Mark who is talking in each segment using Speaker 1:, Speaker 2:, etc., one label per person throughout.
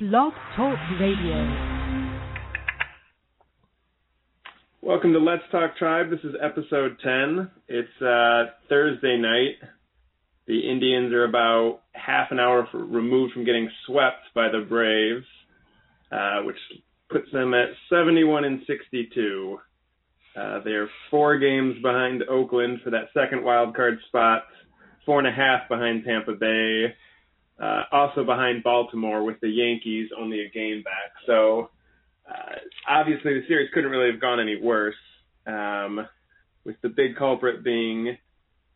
Speaker 1: Blog Talk Radio.
Speaker 2: Welcome to Let's Talk Tribe. This is episode 10. It's uh, Thursday night. The Indians are about half an hour for, removed from getting swept by the Braves, uh, which puts them at 71 and 62. Uh, they are four games behind Oakland for that second wild card spot, four and a half behind Tampa Bay, uh, also behind Baltimore with the Yankees only a game back. So uh, obviously the series couldn't really have gone any worse. Um, with the big culprit being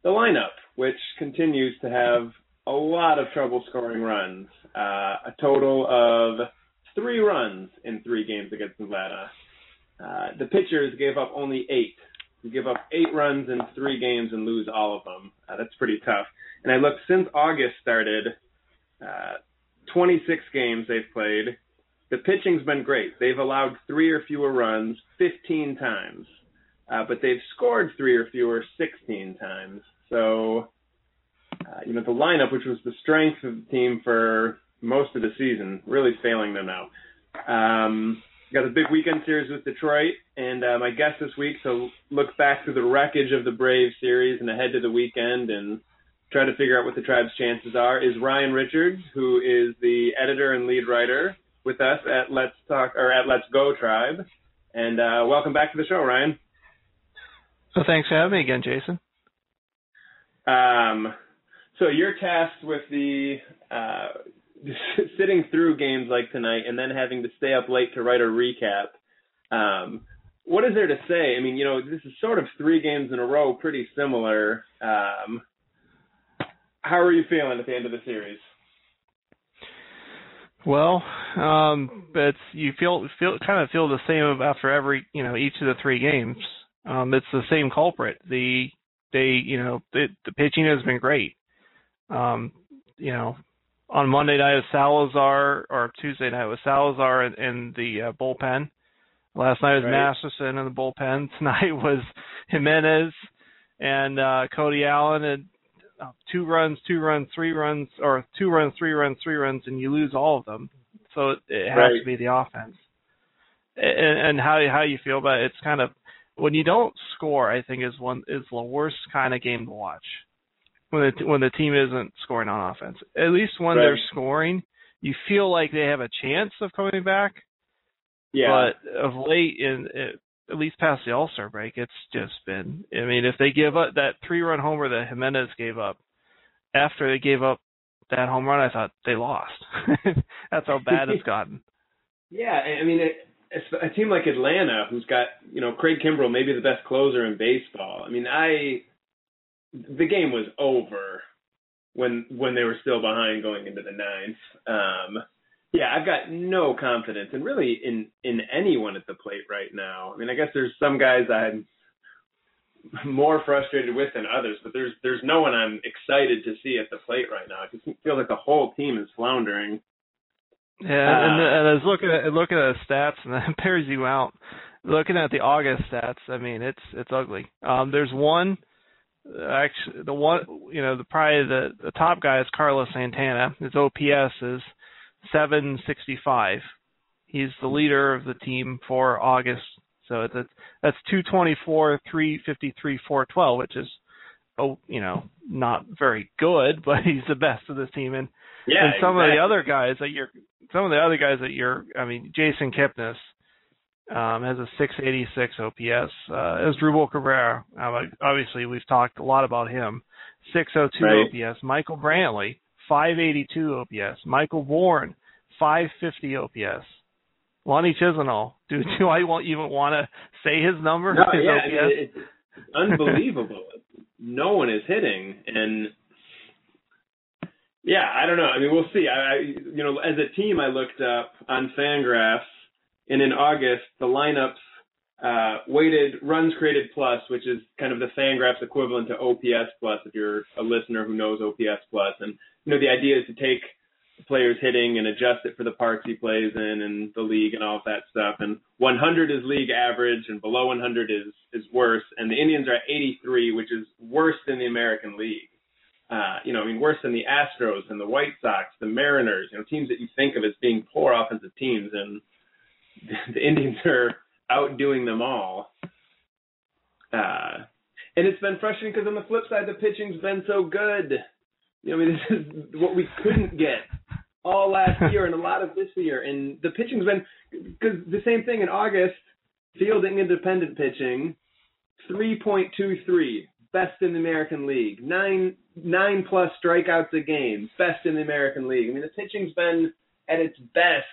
Speaker 2: the lineup, which continues to have a lot of trouble scoring runs. Uh, a total of three runs in three games against Nevada. Uh, the pitchers gave up only eight. You give up eight runs in three games and lose all of them. Uh, that's pretty tough. And I looked since August started, uh, 26 games they've played. The pitching's been great. They've allowed three or fewer runs 15 times, uh, but they've scored three or fewer 16 times. So, uh, you know, the lineup, which was the strength of the team for most of the season, really failing them now. Um, got a big weekend series with Detroit, and uh, my guest this week to look back through the wreckage of the Braves series and ahead to the weekend and try to figure out what the tribe's chances are is Ryan Richards, who is the editor and lead writer with us at Let's Talk or at Let's Go Tribe. And uh, welcome back to the show, Ryan.
Speaker 3: So thanks for having me again, Jason.
Speaker 2: Um, so you're tasked with the uh, sitting through games like tonight and then having to stay up late to write a recap. Um, what is there to say? I mean, you know, this is sort of three games in a row, pretty similar. Um, how are you feeling at the end of the series?
Speaker 3: Well, um, it's you feel feel kind of feel the same after every you know each of the three games. Um, it's the same culprit. The they you know the, the pitching has been great. Um, you know, on Monday night with Salazar or Tuesday night with Salazar in, in the uh, bullpen. Last night was right. Masterson in the bullpen. Tonight was Jimenez and uh, Cody Allen and uh, two runs, two runs, three runs, or two runs, three runs, three runs, and you lose all of them. So it, it has right. to be the offense. And, and how how you feel about it? It's kind of when you don't score. I think is one is the worst kind of game to watch when the when the team isn't scoring on offense. At least when right. they're scoring, you feel like they have a chance of coming back.
Speaker 2: Yeah.
Speaker 3: But of late, in at least past the All Star break, it's just been. I mean, if they give up that three run homer that Jimenez gave up, after they gave up that home run, I thought they lost. That's how bad it's gotten.
Speaker 2: Yeah, I mean, it, a team like Atlanta, who's got you know Craig Kimbrel, maybe the best closer in baseball. I mean, I the game was over when when they were still behind going into the ninth. Um, yeah, I've got no confidence and really in in anyone at the plate right now. I mean, I guess there's some guys I'm more frustrated with than others, but there's there's no one I'm excited to see at the plate right now. It just feels like the whole team is floundering.
Speaker 3: Yeah, and, uh, and I was looking at looking at the stats, and that bears you out. Looking at the August stats, I mean, it's it's ugly. Um, there's one actually the one you know the probably the the top guy is Carlos Santana. His OPS is 765. He's the leader of the team for August. So that's that's 224, 353, 412, which is oh you know not very good, but he's the best of this team. And
Speaker 2: yeah,
Speaker 3: and some
Speaker 2: exactly.
Speaker 3: of the other guys that you're some of the other guys that you're I mean Jason Kipnis um, has a 686 OPS. Uh, Asdrubal Cabrera, um, obviously we've talked a lot about him. 602 right. OPS. Michael Brantley, 582 OPS. Michael Bourn, 550 OPS. Lonnie Chisenhall, do do I even want to say his number?
Speaker 2: No,
Speaker 3: his
Speaker 2: yeah,
Speaker 3: OPS?
Speaker 2: it's unbelievable. no one is hitting, and yeah, I don't know. I mean, we'll see. I, I you know, as a team, I looked up on Fangraphs and in August, the lineups uh, weighted runs created plus, which is kind of the Fangraphs equivalent to OPS plus, if you're a listener who knows OPS plus. And you know, the idea is to take the player's hitting and adjust it for the parks he plays in and the league and all of that stuff. And 100 is league average, and below 100 is is worse. And the Indians are at 83, which is worse than the American League. Uh, you know, I mean, worse than the Astros and the White Sox, the Mariners, you know, teams that you think of as being poor offensive teams, and the Indians are outdoing them all. Uh, and it's been frustrating because on the flip side, the pitching's been so good. You know, I mean, this is what we couldn't get all last year and a lot of this year. And the pitching's been because the same thing in August, fielding independent pitching, 3.23, best in the American League. Nine nine plus strikeouts a game, best in the American League. I mean, the pitching's been at its best,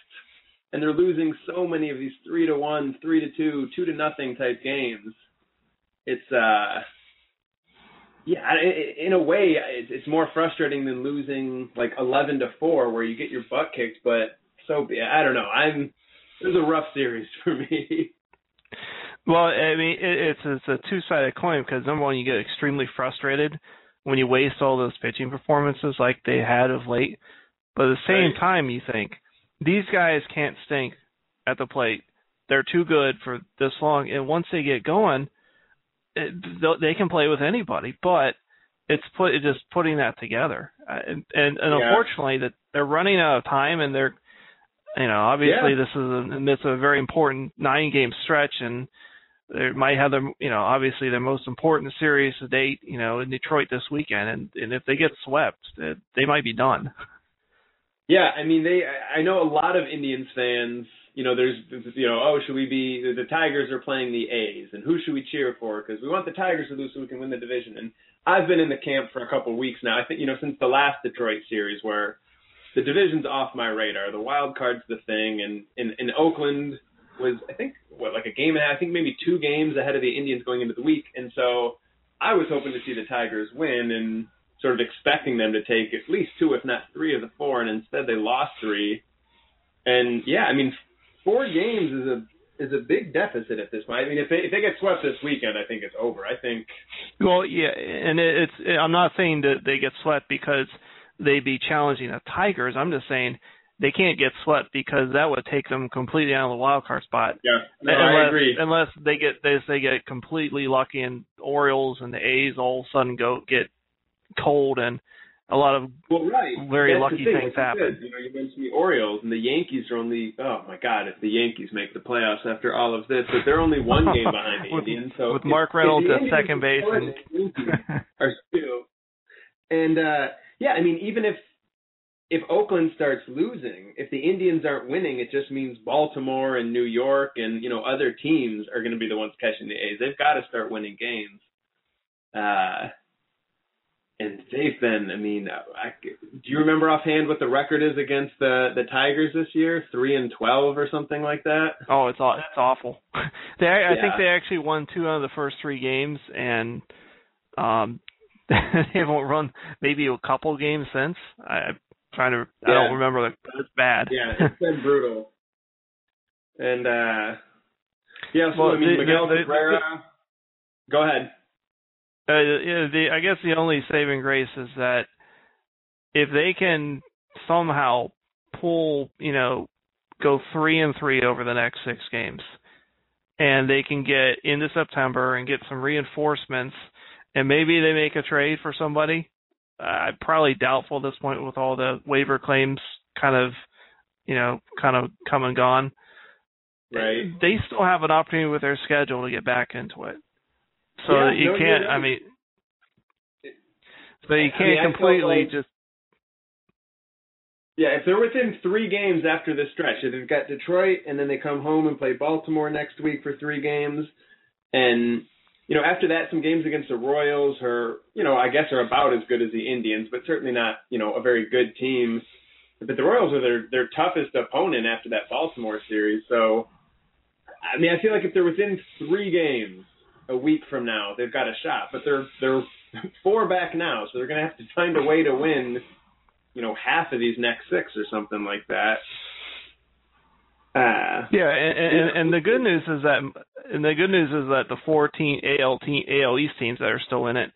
Speaker 2: and they're losing so many of these three to one, three to two, two to nothing type games. It's uh, yeah, in a way, it's more frustrating than losing like eleven to four, where you get your butt kicked. But so I don't know. I'm it was a rough series for me.
Speaker 3: Well, I mean, it's it's a two sided coin because number one, you get extremely frustrated when you waste all those pitching performances like they had of late. But at the same right. time, you think these guys can't stink at the plate. They're too good for this long, and once they get going, it, they can play with anybody. But it's put it's just putting that together, and and, and yeah. unfortunately, that they're running out of time, and they're you know obviously yeah. this is a, this is a very important nine game stretch, and they might have the you know obviously the most important series to date you know in Detroit this weekend and and if they get swept they might be done.
Speaker 2: Yeah, I mean they I know a lot of Indians fans you know there's you know oh should we be the Tigers are playing the A's and who should we cheer for? Because we want the Tigers to lose so we can win the division and I've been in the camp for a couple of weeks now. I think you know since the last Detroit series where the division's off my radar the wild card's the thing and in in Oakland was I think what like a game and I think maybe two games ahead of the Indians going into the week, and so I was hoping to see the Tigers win and sort of expecting them to take at least two, if not three, of the four, and instead they lost three. And yeah, I mean, four games is a is a big deficit at this point. I mean, if they if they get swept this weekend, I think it's over. I think.
Speaker 3: Well, yeah, and it's I'm not saying that they get swept because they'd be challenging the Tigers. I'm just saying they can't get swept because that would take them completely out of the wild card spot.
Speaker 2: Yeah, no,
Speaker 3: unless,
Speaker 2: I agree.
Speaker 3: Unless they get they, they get completely lucky and Orioles and the A's all of a sudden go get cold and a lot of
Speaker 2: well, right.
Speaker 3: very
Speaker 2: That's
Speaker 3: lucky things happen.
Speaker 2: You know, you mentioned the Orioles and the Yankees are only oh my god, if the Yankees make the playoffs after all of this, but they're only one game behind the
Speaker 3: with,
Speaker 2: Indians. So
Speaker 3: with Mark Reynolds at second base and
Speaker 2: are still and uh yeah, I mean even if if Oakland starts losing, if the Indians aren't winning, it just means Baltimore and New York and you know other teams are going to be the ones catching the A's. They've got to start winning games. Uh, and they've been. I mean, I, do you remember offhand what the record is against the the Tigers this year? Three and twelve or something like that.
Speaker 3: Oh, it's it's awful. they I yeah. think they actually won two out of the first three games, and um, they haven't run maybe a couple games since. I, I'm trying to yeah. I don't remember the it's bad.
Speaker 2: Yeah, it's been brutal. And uh yeah, so
Speaker 3: well,
Speaker 2: I mean Miguel Cabrera go ahead.
Speaker 3: Uh, yeah, the I guess the only saving grace is that if they can somehow pull, you know, go three and three over the next six games, and they can get into September and get some reinforcements, and maybe they make a trade for somebody, uh, probably doubtful at this point with all the waiver claims kind of, you know, kind of come and gone.
Speaker 2: Right.
Speaker 3: They still have an opportunity with their schedule to get back into it. So
Speaker 2: yeah,
Speaker 3: you
Speaker 2: no,
Speaker 3: can't. I mean, so you can't
Speaker 2: I mean,
Speaker 3: completely
Speaker 2: like,
Speaker 3: just.
Speaker 2: Yeah, if they're within three games after this stretch, if they've got Detroit and then they come home and play Baltimore next week for three games, and you know, after that, some games against the Royals are, you know, I guess are about as good as the Indians, but certainly not, you know, a very good team. But the Royals are their their toughest opponent after that Baltimore series. So, I mean, I feel like if they're within three games a week from now, they've got a shot. But they're they're four back now, so they're going to have to find a way to win, you know, half of these next six or something like that. Uh,
Speaker 3: yeah, and, and, and the good news is that and the good news is that the four team AL team AL East teams that are still in it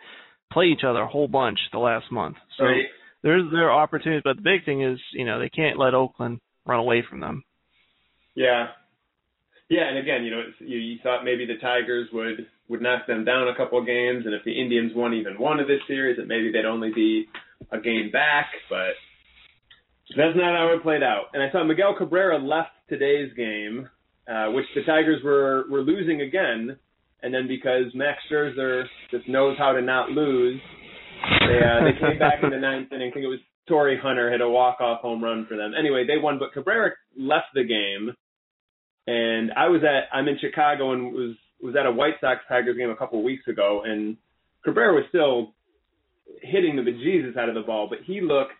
Speaker 3: play each other a whole bunch the last month. So
Speaker 2: right.
Speaker 3: there's there are opportunities, but the big thing is you know they can't let Oakland run away from them.
Speaker 2: Yeah, yeah, and again, you know, you, you thought maybe the Tigers would would knock them down a couple of games, and if the Indians won even one of this series, that maybe they'd only be a game back. But that's not how it played out. And I saw Miguel Cabrera left today's game, uh, which the Tigers were were losing again, and then because Max Scherzer just knows how to not lose, they uh, they came back in the ninth inning. I think it was Torii Hunter hit a walk off home run for them. Anyway, they won, but Cabrera left the game, and I was at I'm in Chicago and was was at a White Sox Tigers game a couple of weeks ago, and Cabrera was still hitting the bejesus out of the ball, but he looked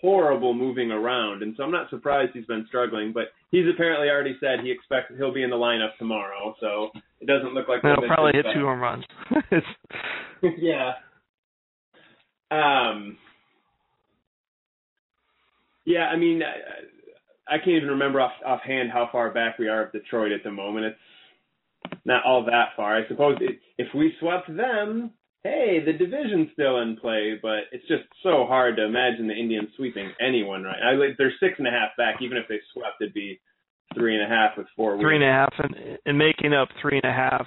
Speaker 2: horrible moving around, and so I'm not surprised he's been struggling. But he's apparently already said he expects he'll be in the lineup tomorrow, so it doesn't look like
Speaker 3: he'll probably hit two home runs.
Speaker 2: yeah. Um. Yeah, I mean, I, I can't even remember off offhand how far back we are of Detroit at the moment. It's not all that far. I suppose it, if we swept them, hey, the division's still in play, but it's just so hard to imagine the Indians sweeping anyone right now. They're six and a half back. Even if they swept, it'd be three and a half with four weeks.
Speaker 3: Three and a half, and, and making up three and a half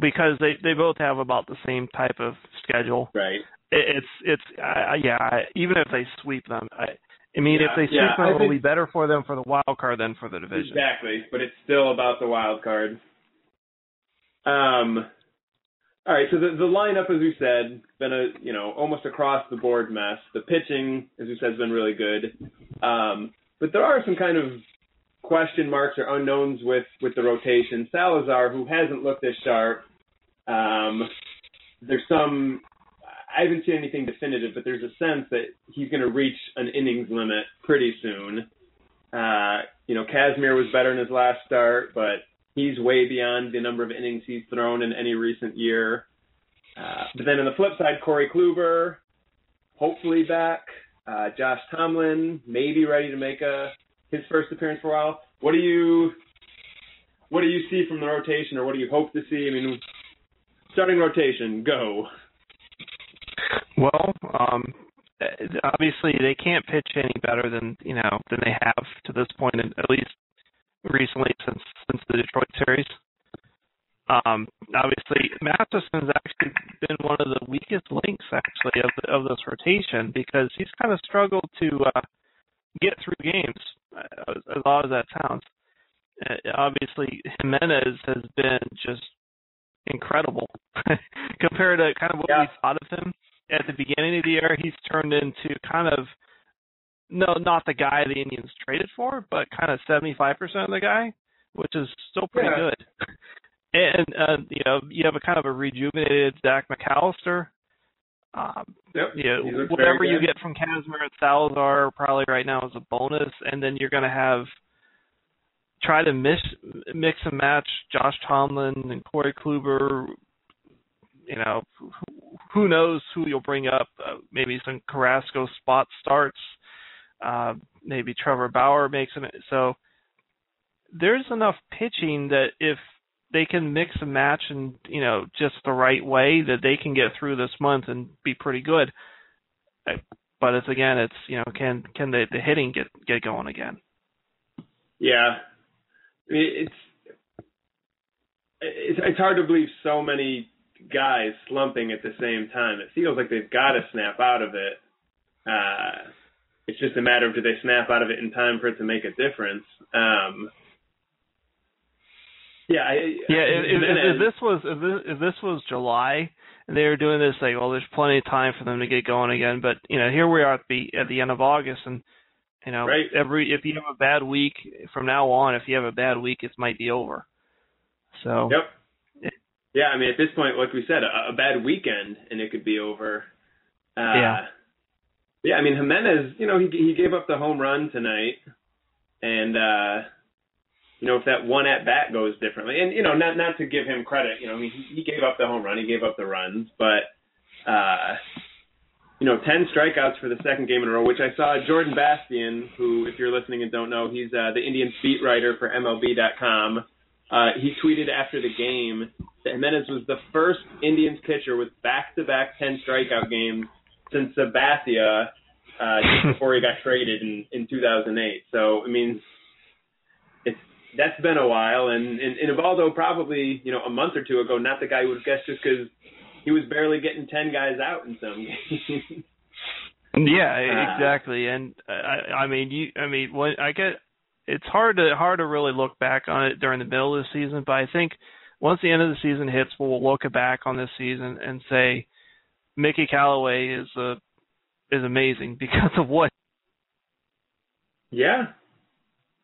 Speaker 3: because they they both have about the same type of schedule.
Speaker 2: Right.
Speaker 3: It, it's it's uh, yeah. Even if they sweep them, I, I mean,
Speaker 2: yeah,
Speaker 3: if they sweep
Speaker 2: yeah,
Speaker 3: them, it'll be better for them for the wild card than for the division.
Speaker 2: Exactly, but it's still about the wild card. Um, all right, so the the lineup, as we said, been a you know almost across the board mess. The pitching, as we said, has been really good, um, but there are some kind of question marks or unknowns with with the rotation. Salazar, who hasn't looked as sharp, um, there's some. I haven't seen anything definitive, but there's a sense that he's going to reach an innings limit pretty soon. Uh, you know, Kazmir was better in his last start, but he's way beyond the number of innings he's thrown in any recent year. Uh, but then on the flip side, Corey Kluber, hopefully back. Uh, Josh Tomlin, maybe ready to make a his first appearance for a while. What do you what do you see from the rotation, or what do you hope to see? I mean, starting rotation, go.
Speaker 3: Well, um, obviously they can't pitch any better than you know than they have to this point, at least recently since since the Detroit series. Um, obviously, Masterson's actually been one of the weakest links actually of the, of this rotation because he's kind of struggled to uh, get through games, as, as odd as that sounds. Uh, obviously, Jimenez has been just incredible compared to kind of what
Speaker 2: yeah.
Speaker 3: we thought of him at the beginning of the year. He's turned into kind of no, not the guy the Indians traded for, but kind of 75% of the guy, which is still pretty
Speaker 2: yeah.
Speaker 3: good. And uh, you know, you have a kind of a rejuvenated Zach McAllister. Um,
Speaker 2: yep.
Speaker 3: You know, whatever you get from Kazmir and Salazar probably right now is a bonus, and then you're going to have try to mix mix and match Josh Tomlin and Corey Kluber. You know, who knows who you'll bring up? Uh, maybe some Carrasco spot starts. Uh, maybe Trevor Bauer makes it. So there's enough pitching that if they can mix and match and you know just the right way, that they can get through this month and be pretty good. But it's again, it's you know, can can the the hitting get get going again?
Speaker 2: Yeah, it's it's it's hard to believe so many guys slumping at the same time. It feels like they've got to snap out of it. Uh, it's just a matter of do they snap out of it in time for it to make a difference. Um, yeah, I,
Speaker 3: yeah. If, if, if this was if this, if this was July and they were doing this, like, well, there's plenty of time for them to get going again. But you know, here we are at the at the end of August, and you know,
Speaker 2: right.
Speaker 3: every if you have a bad week from now on, if you have a bad week, it might be over. So.
Speaker 2: Yep. Yeah, I mean, at this point, like we said, a, a bad weekend and it could be over. Uh,
Speaker 3: yeah.
Speaker 2: Yeah, I mean Jimenez, you know, he he gave up the home run tonight, and uh, you know if that one at bat goes differently, and you know not not to give him credit, you know, I mean he, he gave up the home run, he gave up the runs, but uh, you know, ten strikeouts for the second game in a row, which I saw Jordan Bastian, who if you're listening and don't know, he's uh, the Indians beat writer for MLB.com. Uh, he tweeted after the game that Jimenez was the first Indians pitcher with back-to-back ten strikeout games since Sabathia uh, just before he got traded in, in 2008. So I mean, it's that's been a while, and and, and Ubaldo probably you know a month or two ago, not the guy who would have guessed just because he was barely getting ten guys out in some games.
Speaker 3: yeah, uh, exactly. And I, I mean, you, I mean, when I get, it's hard to hard to really look back on it during the middle of the season, but I think once the end of the season hits, we'll look back on this season and say Mickey Callaway is a is amazing because of what.
Speaker 2: Yeah.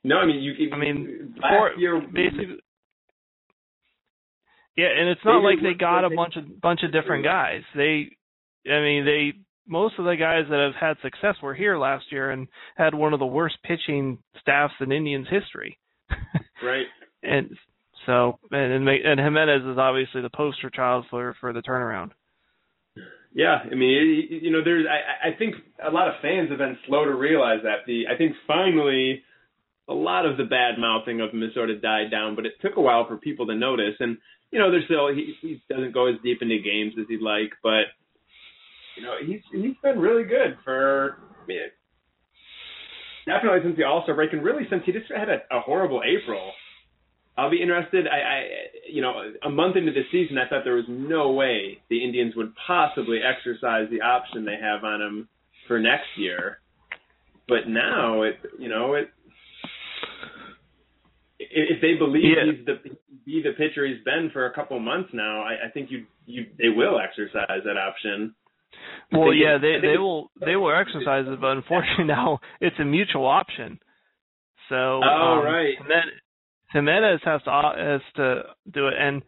Speaker 2: No, I mean you.
Speaker 3: I mean, for,
Speaker 2: year,
Speaker 3: basically. Yeah, and it's not like they got a bunch of bunch of different guys. They, I mean, they most of the guys that have had success were here last year and had one of the worst pitching staffs in Indians history.
Speaker 2: right.
Speaker 3: And so, and and Jimenez is obviously the poster child for for the turnaround.
Speaker 2: Yeah, I mean, you know, there's I I think a lot of fans have been slow to realize that. The I think finally a lot of the bad mouthing of Minnesota died down, but it took a while for people to notice. And you know, there's still he, he doesn't go as deep into games as he'd like, but you know, he's he's been really good for I mean, definitely since the All Star break, and really since he just had a, a horrible April. I'll be interested. I, I, you know, a month into the season, I thought there was no way the Indians would possibly exercise the option they have on him for next year. But now, it, you know, it. If they believe yeah. he's the be the pitcher he's been for a couple months now, I, I think you you they will exercise that option.
Speaker 3: Well, yeah, they they will they will exercise it, but unfortunately now it's a mutual option. So
Speaker 2: oh
Speaker 3: um,
Speaker 2: right,
Speaker 3: and then Jimenez has to has to do it, and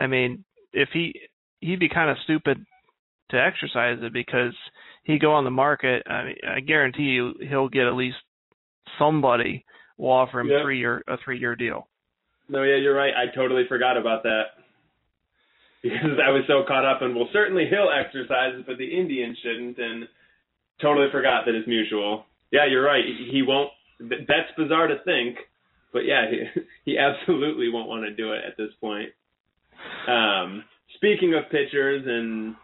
Speaker 3: I mean, if he he'd be kind of stupid to exercise it because he go on the market. I mean, I guarantee you he'll get at least somebody will offer him yep. three year a three year deal.
Speaker 2: No, yeah, you're right. I totally forgot about that because I was so caught up in well, certainly he'll exercise it, but the Indians shouldn't, and totally forgot that it's mutual. Yeah, you're right. He won't. That's bizarre to think, but yeah, he, he absolutely won't want to do it at this point. Um, speaking of pitchers and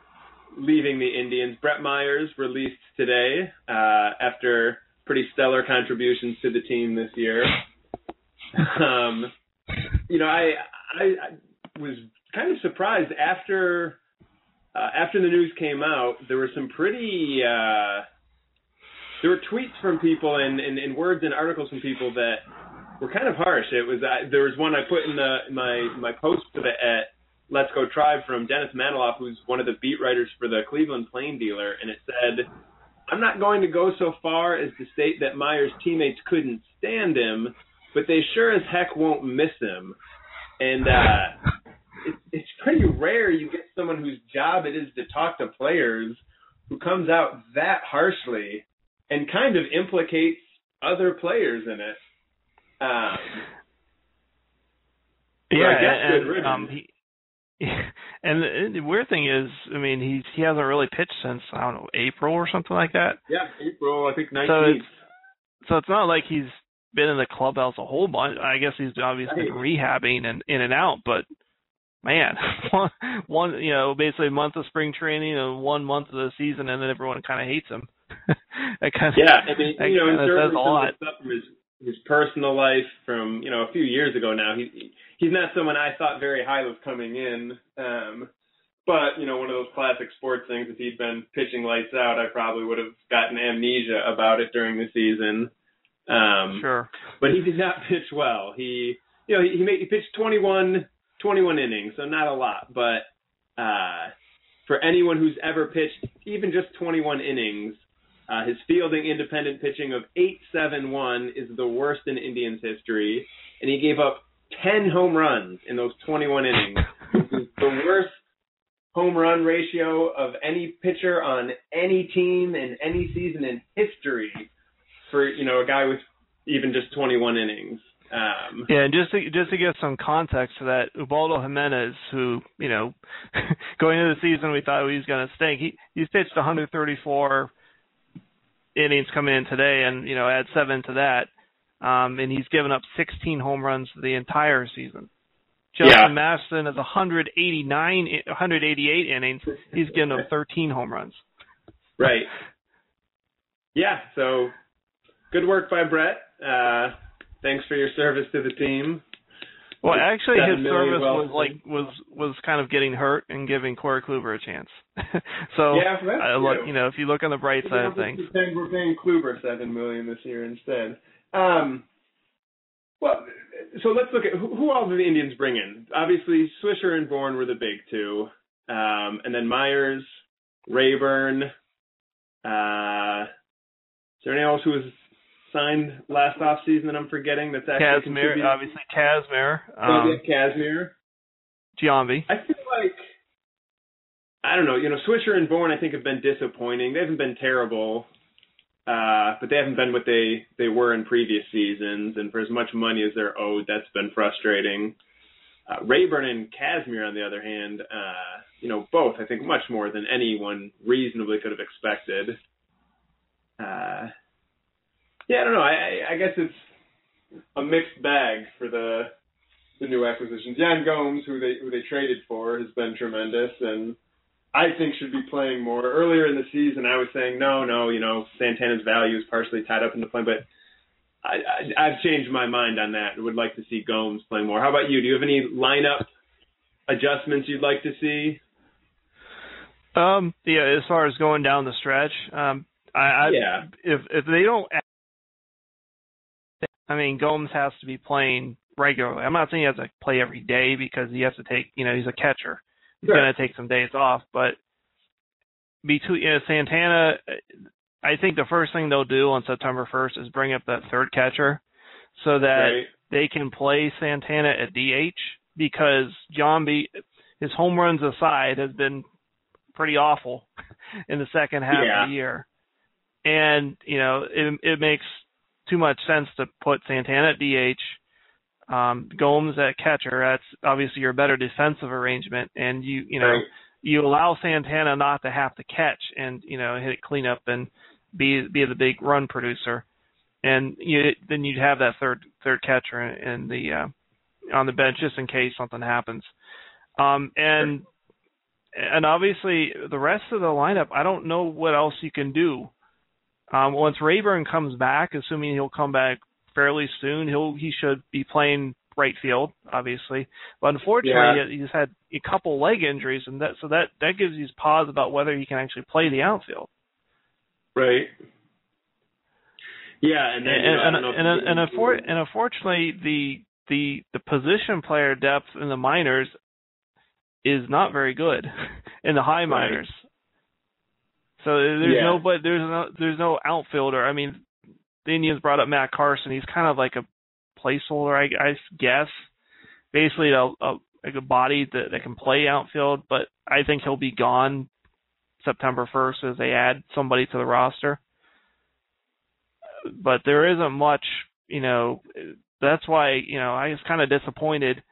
Speaker 2: leaving the Indians, Brett Myers released today uh, after pretty stellar contributions to the team this year. Um, you know, I, I I was kind of surprised after uh, after the news came out. There were some pretty uh, there were tweets from people and, and, and words and articles from people that were kind of harsh. It was uh, there was one I put in the my my post at Let's Go Tribe from Dennis Manoloff, who's one of the beat writers for the Cleveland Plain Dealer, and it said, "I'm not going to go so far as to state that Myers' teammates couldn't stand him, but they sure as heck won't miss him." And uh, it, it's pretty rare you get someone whose job it is to talk to players who comes out that harshly and kind of implicates other players in it. Um,
Speaker 3: yeah, and, um, he, and the weird thing is, I mean, he he hasn't really pitched since I don't know April or something like that.
Speaker 2: Yeah, April, I think nineteenth.
Speaker 3: So it's, so it's not like he's been in the clubhouse a whole bunch. I guess he's obviously been rehabbing and in and out, but man, one, one you know basically a month of spring training and one month of the season, and then everyone kind of hates him. that kind of
Speaker 2: yeah, I mean, you know, and certainly some stuff from his his personal life from you know a few years ago now. He he's not someone I thought very highly of coming in. Um, but you know, one of those classic sports things. If he'd been pitching lights out, I probably would have gotten amnesia about it during the season. Um,
Speaker 3: sure.
Speaker 2: But he did not pitch well. He you know he he, made, he pitched 21, 21 innings, so not a lot, but uh, for anyone who's ever pitched even just 21 innings, uh, his fielding independent pitching of 8.71 is the worst in Indians history, and he gave up 10 home runs in those 21 innings. this is the worst home run ratio of any pitcher on any team in any season in history for you know a guy with even just 21 innings. Um,
Speaker 3: yeah, and just to, just to give some context to that, Ubaldo Jimenez, who you know, going into the season we thought he was going to stink. He he's pitched 134 innings coming in today, and you know add seven to that, um, and he's given up 16 home runs the entire season. Justin yeah. Masterson is 189, 188 innings. He's given up 13 home runs.
Speaker 2: Right. Yeah. So good work by Brett. Uh, thanks for your service to the team.
Speaker 3: Well, actually, his service was like was was kind of getting hurt and giving Corey Kluber a chance. so,
Speaker 2: Yeah, that's
Speaker 3: I look, you know, if you look on the bright side of things,
Speaker 2: Pretend we're paying Kluber seven million this year instead. Um, well, so let's look at who, who all did the Indians bring in? Obviously, Swisher and Bourn were the big two, um, and then Myers, Raburn. Uh, is there anyone else who was signed last off season that I'm forgetting? That's actually Kazmir,
Speaker 3: obviously Kazmir,
Speaker 2: Oh,
Speaker 3: um,
Speaker 2: Kazmir.
Speaker 3: Giambi.
Speaker 2: I feel like I don't know. You know, Swisher and Bourn I think have been disappointing. They haven't been terrible, uh, but they haven't been what they they were in previous seasons. And for as much money as they're owed, that's been frustrating. Uh, Raburn and Kazmir, on the other hand, uh, you know, both I think much more than anyone reasonably could have expected. Uh, yeah, I don't know. I, I guess it's a mixed bag for the the new acquisitions. Yan Gomes, who they who they traded for, has been tremendous, and I think should be playing more. Earlier in the season, I was saying no, no, you know Santana's value is partially tied up in the play, but I, I, I've changed my mind on that. I would like to see Gomes playing more. How about you? Do you have any lineup adjustments you'd like to see?
Speaker 3: Um, yeah, as far as going down the stretch, um, I, I
Speaker 2: Yeah.
Speaker 3: if if they don't, I mean, Gomes has to be playing regularly. I'm not saying he has to play every day because he has to take, you know, he's a catcher. He's
Speaker 2: Sure.
Speaker 3: going to take some days off, but between you know, Santana, I think the first thing they'll do on September 1st is bring up that third catcher so that
Speaker 2: Right.
Speaker 3: they can play Santana at DH because Giambi, his home runs aside, has been pretty awful in the second half
Speaker 2: Yeah.
Speaker 3: of the year. And, you know, it, it makes too much sense to put Santana at DH, um, Gomes at catcher. That's obviously your better defensive arrangement. And you, you know,
Speaker 2: Right.
Speaker 3: you allow Santana not to have to catch and, you know, hit cleanup and be, be the big run producer and you then you'd have that third third catcher in, in the uh, on the bench just in case something happens. Um, and and obviously the rest of the lineup, I don't know what else you can do. Um, once Raburn comes back, assuming he'll come back fairly soon, he'll he should be playing right field, obviously. But unfortunately,
Speaker 2: Yeah.
Speaker 3: he's had a couple leg injuries, and that so that that gives you pause about whether he can actually play the outfield.
Speaker 2: Right. Yeah, and then you know,
Speaker 3: and
Speaker 2: don't know
Speaker 3: and and, and, unfor- and unfortunately the the the position player depth in the minors is not very good in the high minors. So there's
Speaker 2: Yeah.
Speaker 3: no but there's no there's no outfielder. I mean, the Indians brought up Matt Carson. He's kind of like a placeholder, I, I guess. Basically, a, a like a body that that can play outfield, but I think he'll be gone September 1st as they add somebody to the roster but there isn't much, you know, that's why, you know, I was kind of disappointed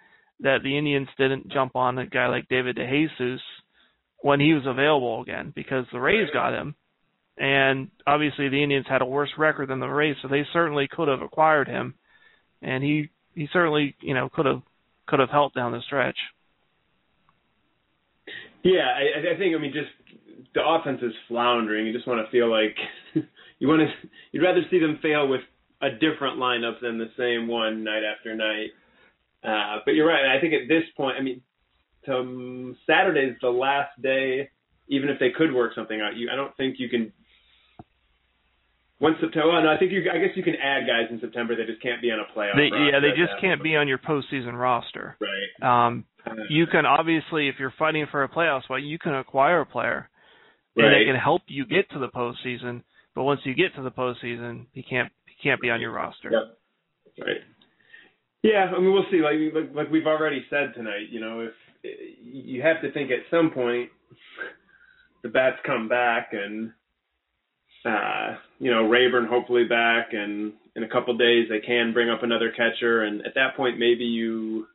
Speaker 3: that the Indians didn't jump on a guy like David DeJesus when he was available again because the Rays got him. And obviously the Indians had a worse record than the Rays, so they certainly could have acquired him. And he he certainly, you know, could have could have helped down the stretch.
Speaker 2: Yeah, I, I think I mean just the offense is floundering. You just want to feel like you want to you'd rather see them fail with a different lineup than the same one night after night. Uh, but you're right. I think at this point, I mean, to, um, Saturday's the last day. Even if they could work something out, you I don't think you can. Once September, well, no, I think you. I guess you can add guys in September. They just can't be on a playoff.
Speaker 3: They, yeah, they just can't be on your postseason roster.
Speaker 2: Right.
Speaker 3: Um,
Speaker 2: Uh,
Speaker 3: you can obviously, if you're fighting for a playoff spot, you can acquire a player, and
Speaker 2: Right.
Speaker 3: it can help you get to the postseason. But once you get to the postseason, he can't he can't be on your roster.
Speaker 2: Yep. Right. Yeah, I mean we'll see. Like like, like we've already said tonight, you know, if you have to think at some point the bats come back and uh you know Raburn hopefully back and in a couple days they can bring up another catcher and at that point maybe you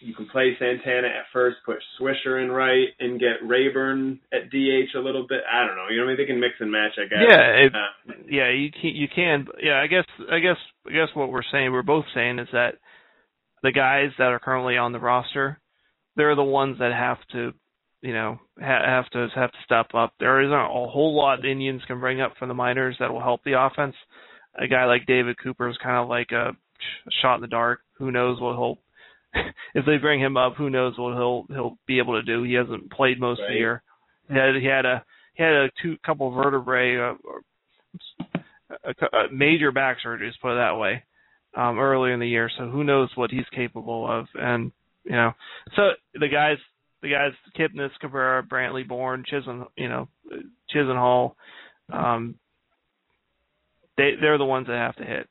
Speaker 2: you can play Santana at first, put Swisher in right, and get Raburn at DH a little bit. I don't know. You know, I mean, they can mix and match. I guess.
Speaker 3: Yeah, it,
Speaker 2: Uh,
Speaker 3: yeah, you can you can. Yeah, I guess I guess I guess what we're saying, we're both saying is that the guys that are currently on the roster, they're the ones that have to, you know, ha- have to have to step up. There isn't a whole lot the Indians can bring up from the minors that will help the offense. a guy like David Cooper is kind of like a shot in the dark. Who knows what he'll if they bring him up, who knows what he'll he'll be able to do. He hasn't played most
Speaker 2: right.
Speaker 3: of the year. He had he had a he had a two couple vertebrae uh, a, a major back surgeries, put it that way, um, earlier in the year. So who knows what he's capable of? And you know, so the guys the guys Kipnis, Cabrera, Brantley, Bourn, Chisholm, you know, Chisenhall, um, they they're the ones that have to hit.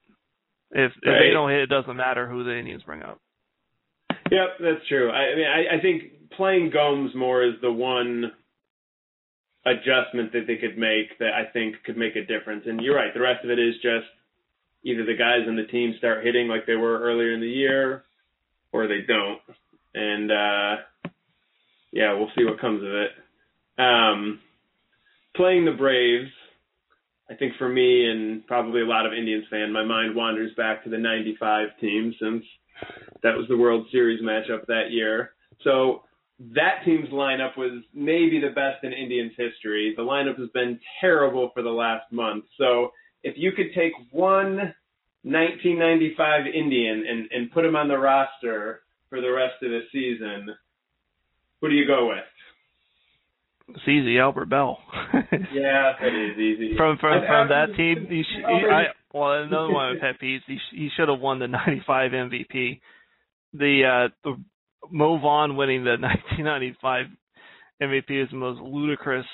Speaker 3: If if
Speaker 2: right.
Speaker 3: they don't hit, it doesn't matter who the Indians bring up.
Speaker 2: Yep, that's true. I, I mean, I, I think playing Gomes more is the one adjustment that they could make that I think could make a difference. And you're right. The rest of it is just either the guys in the team start hitting like they were earlier in the year, or they don't. And uh, yeah, we'll see what comes of it. Um, playing the Braves, I think for me and probably a lot of Indians fan, my mind wanders back to the '95 team since that was the World Series matchup that year. So that team's lineup was maybe the best in Indians history. The lineup has been terrible for the last month. So if you could take one 1995 Indian and, and put him on the roster for the rest of the season, who do you go with?
Speaker 3: It's easy, Albert Belle.
Speaker 2: yeah, that is easy.
Speaker 3: From from from that team, he, sh- he, I, well, another one of pet peeves. He sh- he should have won the '95 MVP. The uh the Mo Vaughn winning the 1995 MVP is the most ludicrous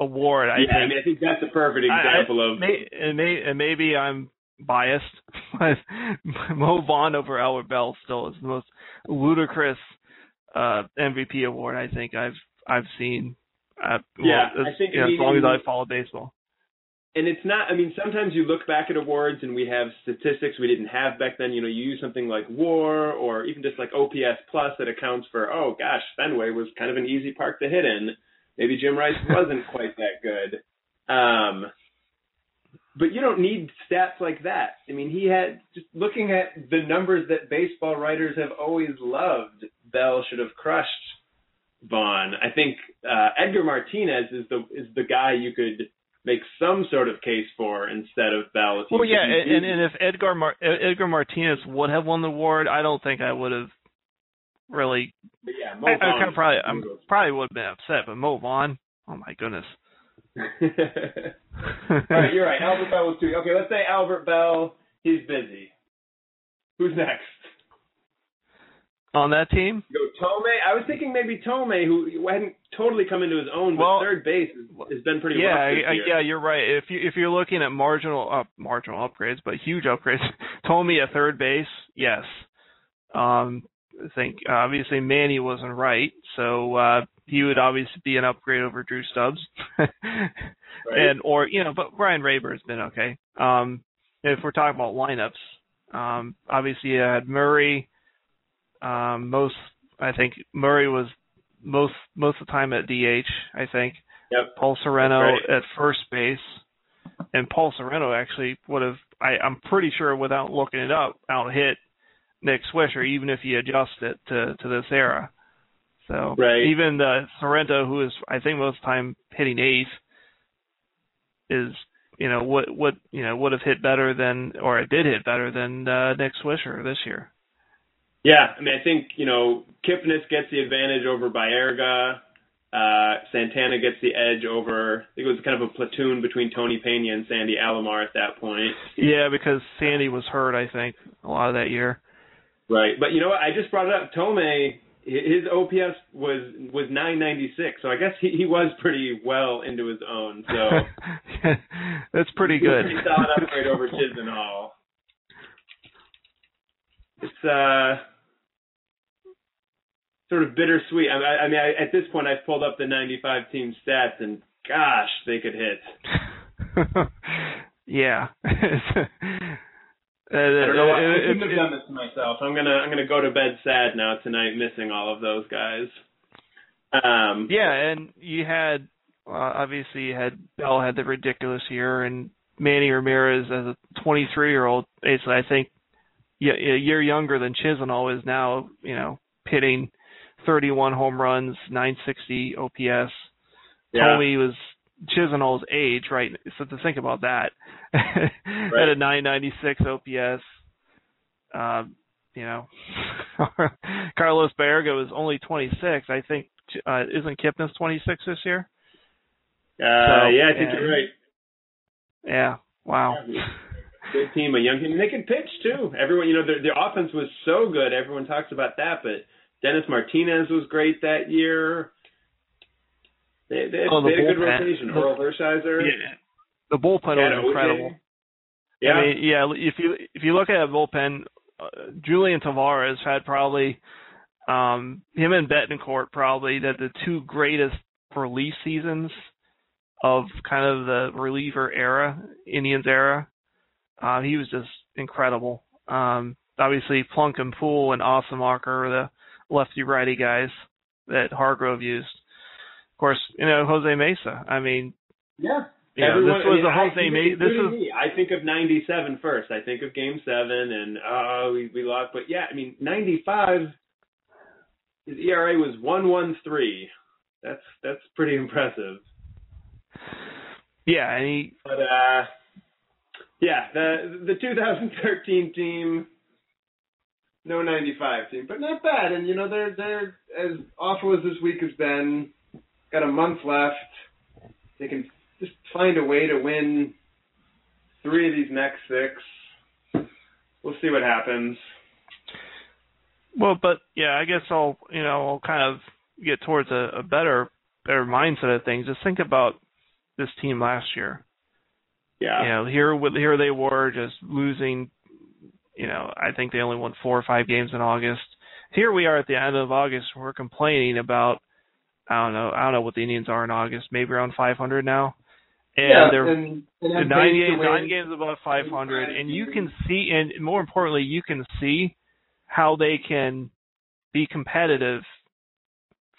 Speaker 3: award. I
Speaker 2: yeah,
Speaker 3: think.
Speaker 2: I mean, I think that's a perfect example
Speaker 3: I, I,
Speaker 2: of.
Speaker 3: May, and, may, and maybe I'm biased, but Mo Vaughn over Albert Belle still is the most ludicrous uh MVP award I think I've I've seen. Uh,
Speaker 2: yeah,
Speaker 3: well, as,
Speaker 2: I think
Speaker 3: you know, as long as I follow baseball.
Speaker 2: And it's not. I mean, sometimes you look back at awards and we have statistics we didn't have back then. You know, you use something like WAR or even just like OPS plus that accounts for. Oh gosh, Fenway was kind of an easy park to hit in. Maybe Jim Rice wasn't quite that good. Um, but you don't need stats like that. I mean, he had just looking at the numbers that baseball writers have always loved. Belle should have crushed Vaughn. I think uh, Edgar Martinez is the is the guy you could make some sort of case for instead of Belle.
Speaker 3: Well, yeah, and, and if Edgar Mar- Edgar Martinez would have won the award, I don't think I would have really.
Speaker 2: Yeah, Mo
Speaker 3: I, I kind of probably I'm probably would have been upset, but Mo Vaughn, oh my goodness.
Speaker 2: All right, you're right. Albert Belle was too. Okay, let's say Albert Belle. He's busy. Who's next?
Speaker 3: On that team?
Speaker 2: Go Thome. I was thinking maybe Thome, who hadn't totally come into his own, but
Speaker 3: well,
Speaker 2: third base has been pretty
Speaker 3: yeah,
Speaker 2: rough
Speaker 3: I,
Speaker 2: this year.
Speaker 3: yeah, you're right. If you if you're looking at marginal uh, marginal upgrades, but huge upgrades, Thome at third base, yes. Um, I think obviously Manny wasn't right, so uh, he would obviously be an upgrade over Drew Stubbs,
Speaker 2: right.
Speaker 3: and or you know, but Ryan Raburn's been okay. Um, if we're talking about lineups, um, obviously you had Murray. Um, most I think Murray was most most of the time at DH. I think.
Speaker 2: Yep.
Speaker 3: Paul Sorrento
Speaker 2: right.
Speaker 3: at first base, and Paul Sorrento actually would have. I, I'm pretty sure, without looking it up, out hit Nick Swisher, even if you adjust it to to this era. So
Speaker 2: right.
Speaker 3: even the Sorrento, who is I think most of the time hitting eighth, is you know what what you know would have hit better than or it did hit better than uh, Nick Swisher this year.
Speaker 2: Yeah, I mean, I think you know Kipnis gets the advantage over Baerga. Uh, Santana gets the edge over. I think it was kind of a platoon between Tony Pena and Sandy Alomar at that point.
Speaker 3: Yeah, because Sandy was hurt, I think, a lot of that year.
Speaker 2: Right, but you know what? I just brought it up. Thome, his OPS was was 996, so I guess he, he was pretty well into his own. So
Speaker 3: that's pretty good.
Speaker 2: Pretty solid upgrade over Chisenhall. It's uh sort of bittersweet. I, I mean, I, at this point, I've pulled up the 95 team stats, and gosh, they could hit.
Speaker 3: yeah.
Speaker 2: I don't know. I shouldn't have done this to myself. I'm gonna I'm gonna go to bed sad now tonight, missing all of those guys. Um,
Speaker 3: yeah, and you had uh, obviously you had Belle had the ridiculous year, and Manny Ramirez as a 23 year old, basically I think yeah, a year younger than Chisenhall is now, you know, hitting 31 home runs, 960 OPS.
Speaker 2: yeah.
Speaker 3: Thome was Chisenhall's age, right? So to think about that, right. at a 996 OPS, um, you know, Carlos Baerga is only 26. I think uh, isn't Kipnis 26 this year?
Speaker 2: Uh, so, yeah, I think you're right.
Speaker 3: Yeah. Wow.
Speaker 2: Yeah, good team, a young team. And they can pitch too. Everyone, you know, their their offense was so good. Everyone talks about that, but Dennis Martinez was great that year. They, they,
Speaker 3: oh, the
Speaker 2: they had
Speaker 3: a good
Speaker 2: rotation. The, Orel Hershiser.
Speaker 3: Yeah. The bullpen was incredible.
Speaker 2: Yeah.
Speaker 3: I mean, yeah. If you if you look at the bullpen, uh, Julian Tavarez had probably um, him and Betancourt probably the the two greatest relief seasons of kind of the reliever era, Indians era. Uh, he was just incredible. Um, obviously, Plunk and Poole and Assenmacher are the lefty righty guys that Hargrove used. Of course, you know Jose Mesa. I mean,
Speaker 2: yeah.
Speaker 3: You know, this was I mean, a Jose Mesa. This is.
Speaker 2: Me. I think of '97 first. I think of Game Seven, and oh, we we lost. But yeah, I mean '95. His ERA was one one three. That's that's pretty impressive.
Speaker 3: Yeah, and he.
Speaker 2: But uh, yeah, the the 2013 team, no 95 team, but not bad. And you know they're they're as awful as this week has been. Got a month left. They can just find a way to win three of these next six. We'll see what happens.
Speaker 3: Well, but yeah, I guess I'll you know I'll kind of get towards a, a better better mindset of things. Just think about this team last year.
Speaker 2: Yeah.
Speaker 3: You know, here here they were just losing. You know, I think they only won four or five games in August. Here we are at the end of August. We're complaining about. I don't know. I don't know what the Indians are in August. Maybe around 500 now. And
Speaker 2: yeah,
Speaker 3: they're
Speaker 2: and, and
Speaker 3: nine games, nine games above 500, and you can see, and more importantly, you can see how they can be competitive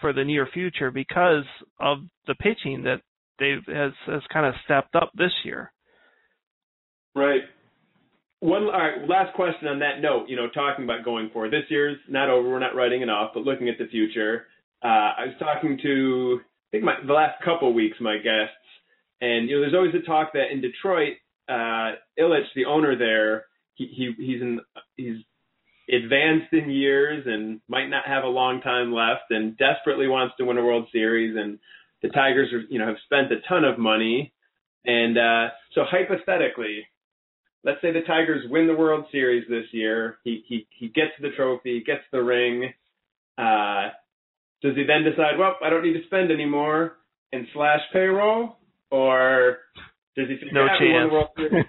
Speaker 3: for the near future because of the pitching that they has has kind of stepped up this year.
Speaker 2: Right. One all right, last question on that note, you know, talking about going forward. This year's not over, we're not writing it off, but looking at the future. Uh, I was talking to I think my the last couple weeks my guests and you know there's always a talk that in Detroit, uh Ilitch, the owner there, he, he he's in he's advanced in years and might not have a long time left and desperately wants to win a World Series and the Tigers are, you know have spent a ton of money. And uh so hypothetically let's say the Tigers win the World Series this year he he he gets the trophy gets the ring uh does he then decide well I don't need to spend anymore and slash payroll or does he
Speaker 3: no
Speaker 2: chance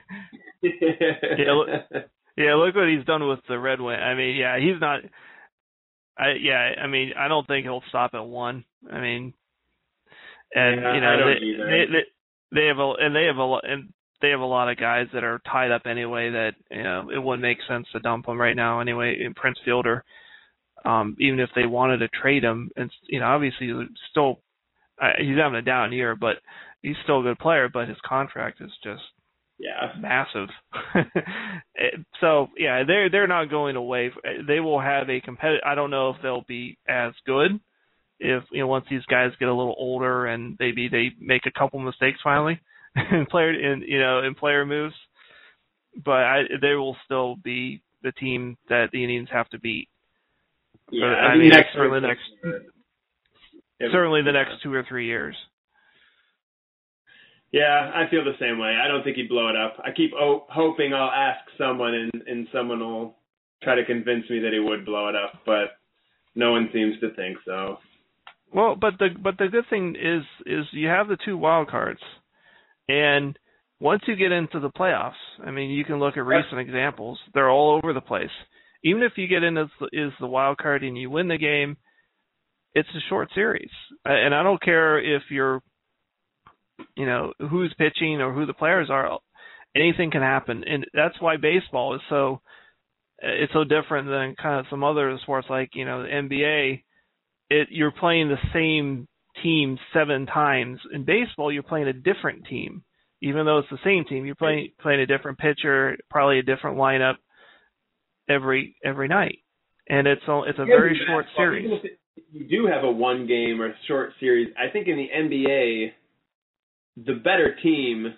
Speaker 3: yeah, yeah, look what he's done with the Red Wing. I mean, yeah, he's not. I yeah, I mean, I don't think he'll stop at one. I mean, and
Speaker 2: yeah,
Speaker 3: you know
Speaker 2: they,
Speaker 3: they, they they have a and they have a and they have a lot of guys that are tied up anyway that you know it wouldn't make sense to dump them right now anyway in Prince Fielder. Um, even if they wanted to trade him, and you know obviously still uh, he's having a down year, but he's still a good player. But his contract is just
Speaker 2: yeah
Speaker 3: massive so yeah they're they're not going away they will have a competitive i don't know if they'll be as good if you know once these guys get a little older and maybe they make a couple mistakes finally in player in you know in player moves but I, they will still be the team that the Indians have to beat.
Speaker 2: Yeah,
Speaker 3: I mean, next certainly the next certainly the next two or three years.
Speaker 2: Yeah, I feel the same way. I don't think he'd blow it up. I keep o- hoping I'll ask someone and, and someone will try to convince me that he would blow it up, but no one seems to think so.
Speaker 3: Well, but the but the good thing is is you have the two wild cards, and once you get into the playoffs, I mean, you can look at recent examples. They're all over the place. Even if you get in as is the wild card and you win the game, it's a short series, and I don't care if you're you know who's pitching or who the players are anything can happen. And that's why baseball is so it's so different than kind of some other sports like you know the NBA it you're playing the same team seven times. In baseball you're playing a different team. Even though it's the same team you're playing playing a different pitcher probably a different lineup every every night and it's all it's a very short series
Speaker 2: you do have a one game or short series I think in the NBA the better team,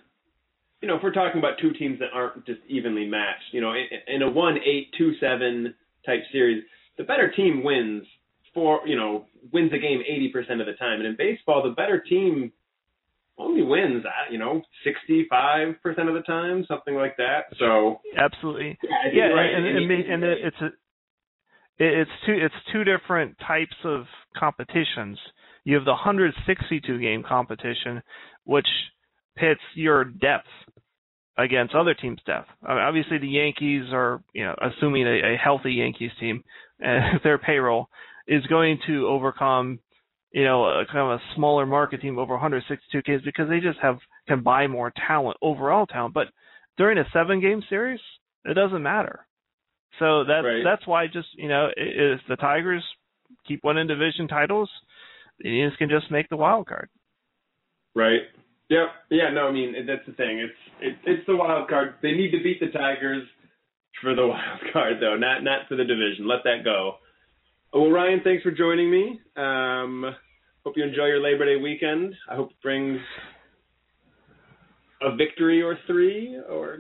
Speaker 2: you know, if we're talking about two teams that aren't just evenly matched, you know, in, in a one eight two seven type series, the better team wins for you know wins the game 80% of the time. And in baseball, the better team only wins at you know 65% of the time, something like that. So
Speaker 3: absolutely, yeah, yeah right. and, and, and, it's a it's two it's two different types of competitions. You have the 162 game competition, which pits your depth against other teams' depth. obviously, the Yankees are, you know, assuming a, a healthy Yankees team, and their payroll is going to overcome, you know, a kind of a smaller market team over 162 games because they just have can buy more talent, overall talent. But during a seven game series, it doesn't matter. So that's right. that's why just you know if the Tigers keep winning division titles, the Indians can just make the wild card.
Speaker 2: Right. Yep. Yeah. No. I mean that's the thing. It's it, it's the wild card. They need to beat the Tigers for the wild card though, not not for the division. Let that go. Well, Ryan, thanks for joining me. Um, hope you enjoy your Labor Day weekend. I hope it brings a victory or three, or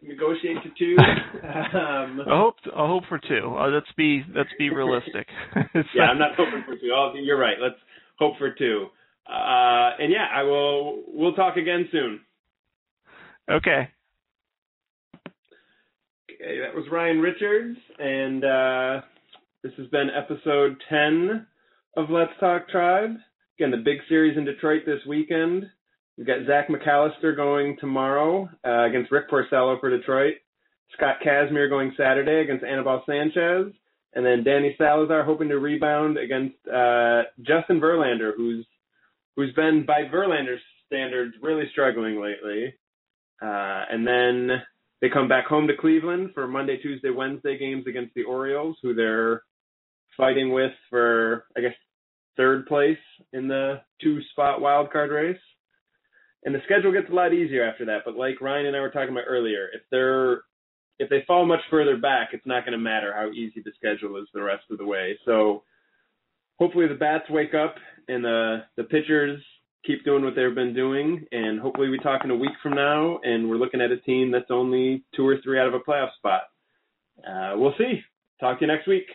Speaker 2: negotiate to two.
Speaker 3: um, I hope I hope for two. Uh, let's be let's be realistic.
Speaker 2: yeah, I'm not hoping for two. Oh, you're right. Let's hope for two. Uh, and yeah, I will. We'll talk again soon.
Speaker 3: Okay.
Speaker 2: Okay, that was Ryan Richards, and uh, this has been episode 10 of Let's Talk Tribe. Again, the big series in Detroit this weekend. We've got Zach McAllister going tomorrow uh, against Rick Porcello for Detroit. Scott Kazmir going Saturday against Anibal Sanchez. And then Danny Salazar hoping to rebound against uh, Justin Verlander, who's who's been, by Verlander's standards, really struggling lately. Uh, and then they come back home to Cleveland for Monday, Tuesday, Wednesday games against the Orioles, who they're fighting with for I guess third place in the two spot wild card race. And the schedule gets a lot easier after that. But like Ryan and I were talking about earlier, if they're if they fall much further back, it's not going to matter how easy the schedule is the rest of the way. So hopefully the bats wake up and the the pitchers keep doing what they've been doing, and hopefully we talk in a week from now and we're looking at a team that's only two or three out of a playoff spot. Uh, we'll see. Talk to you next week.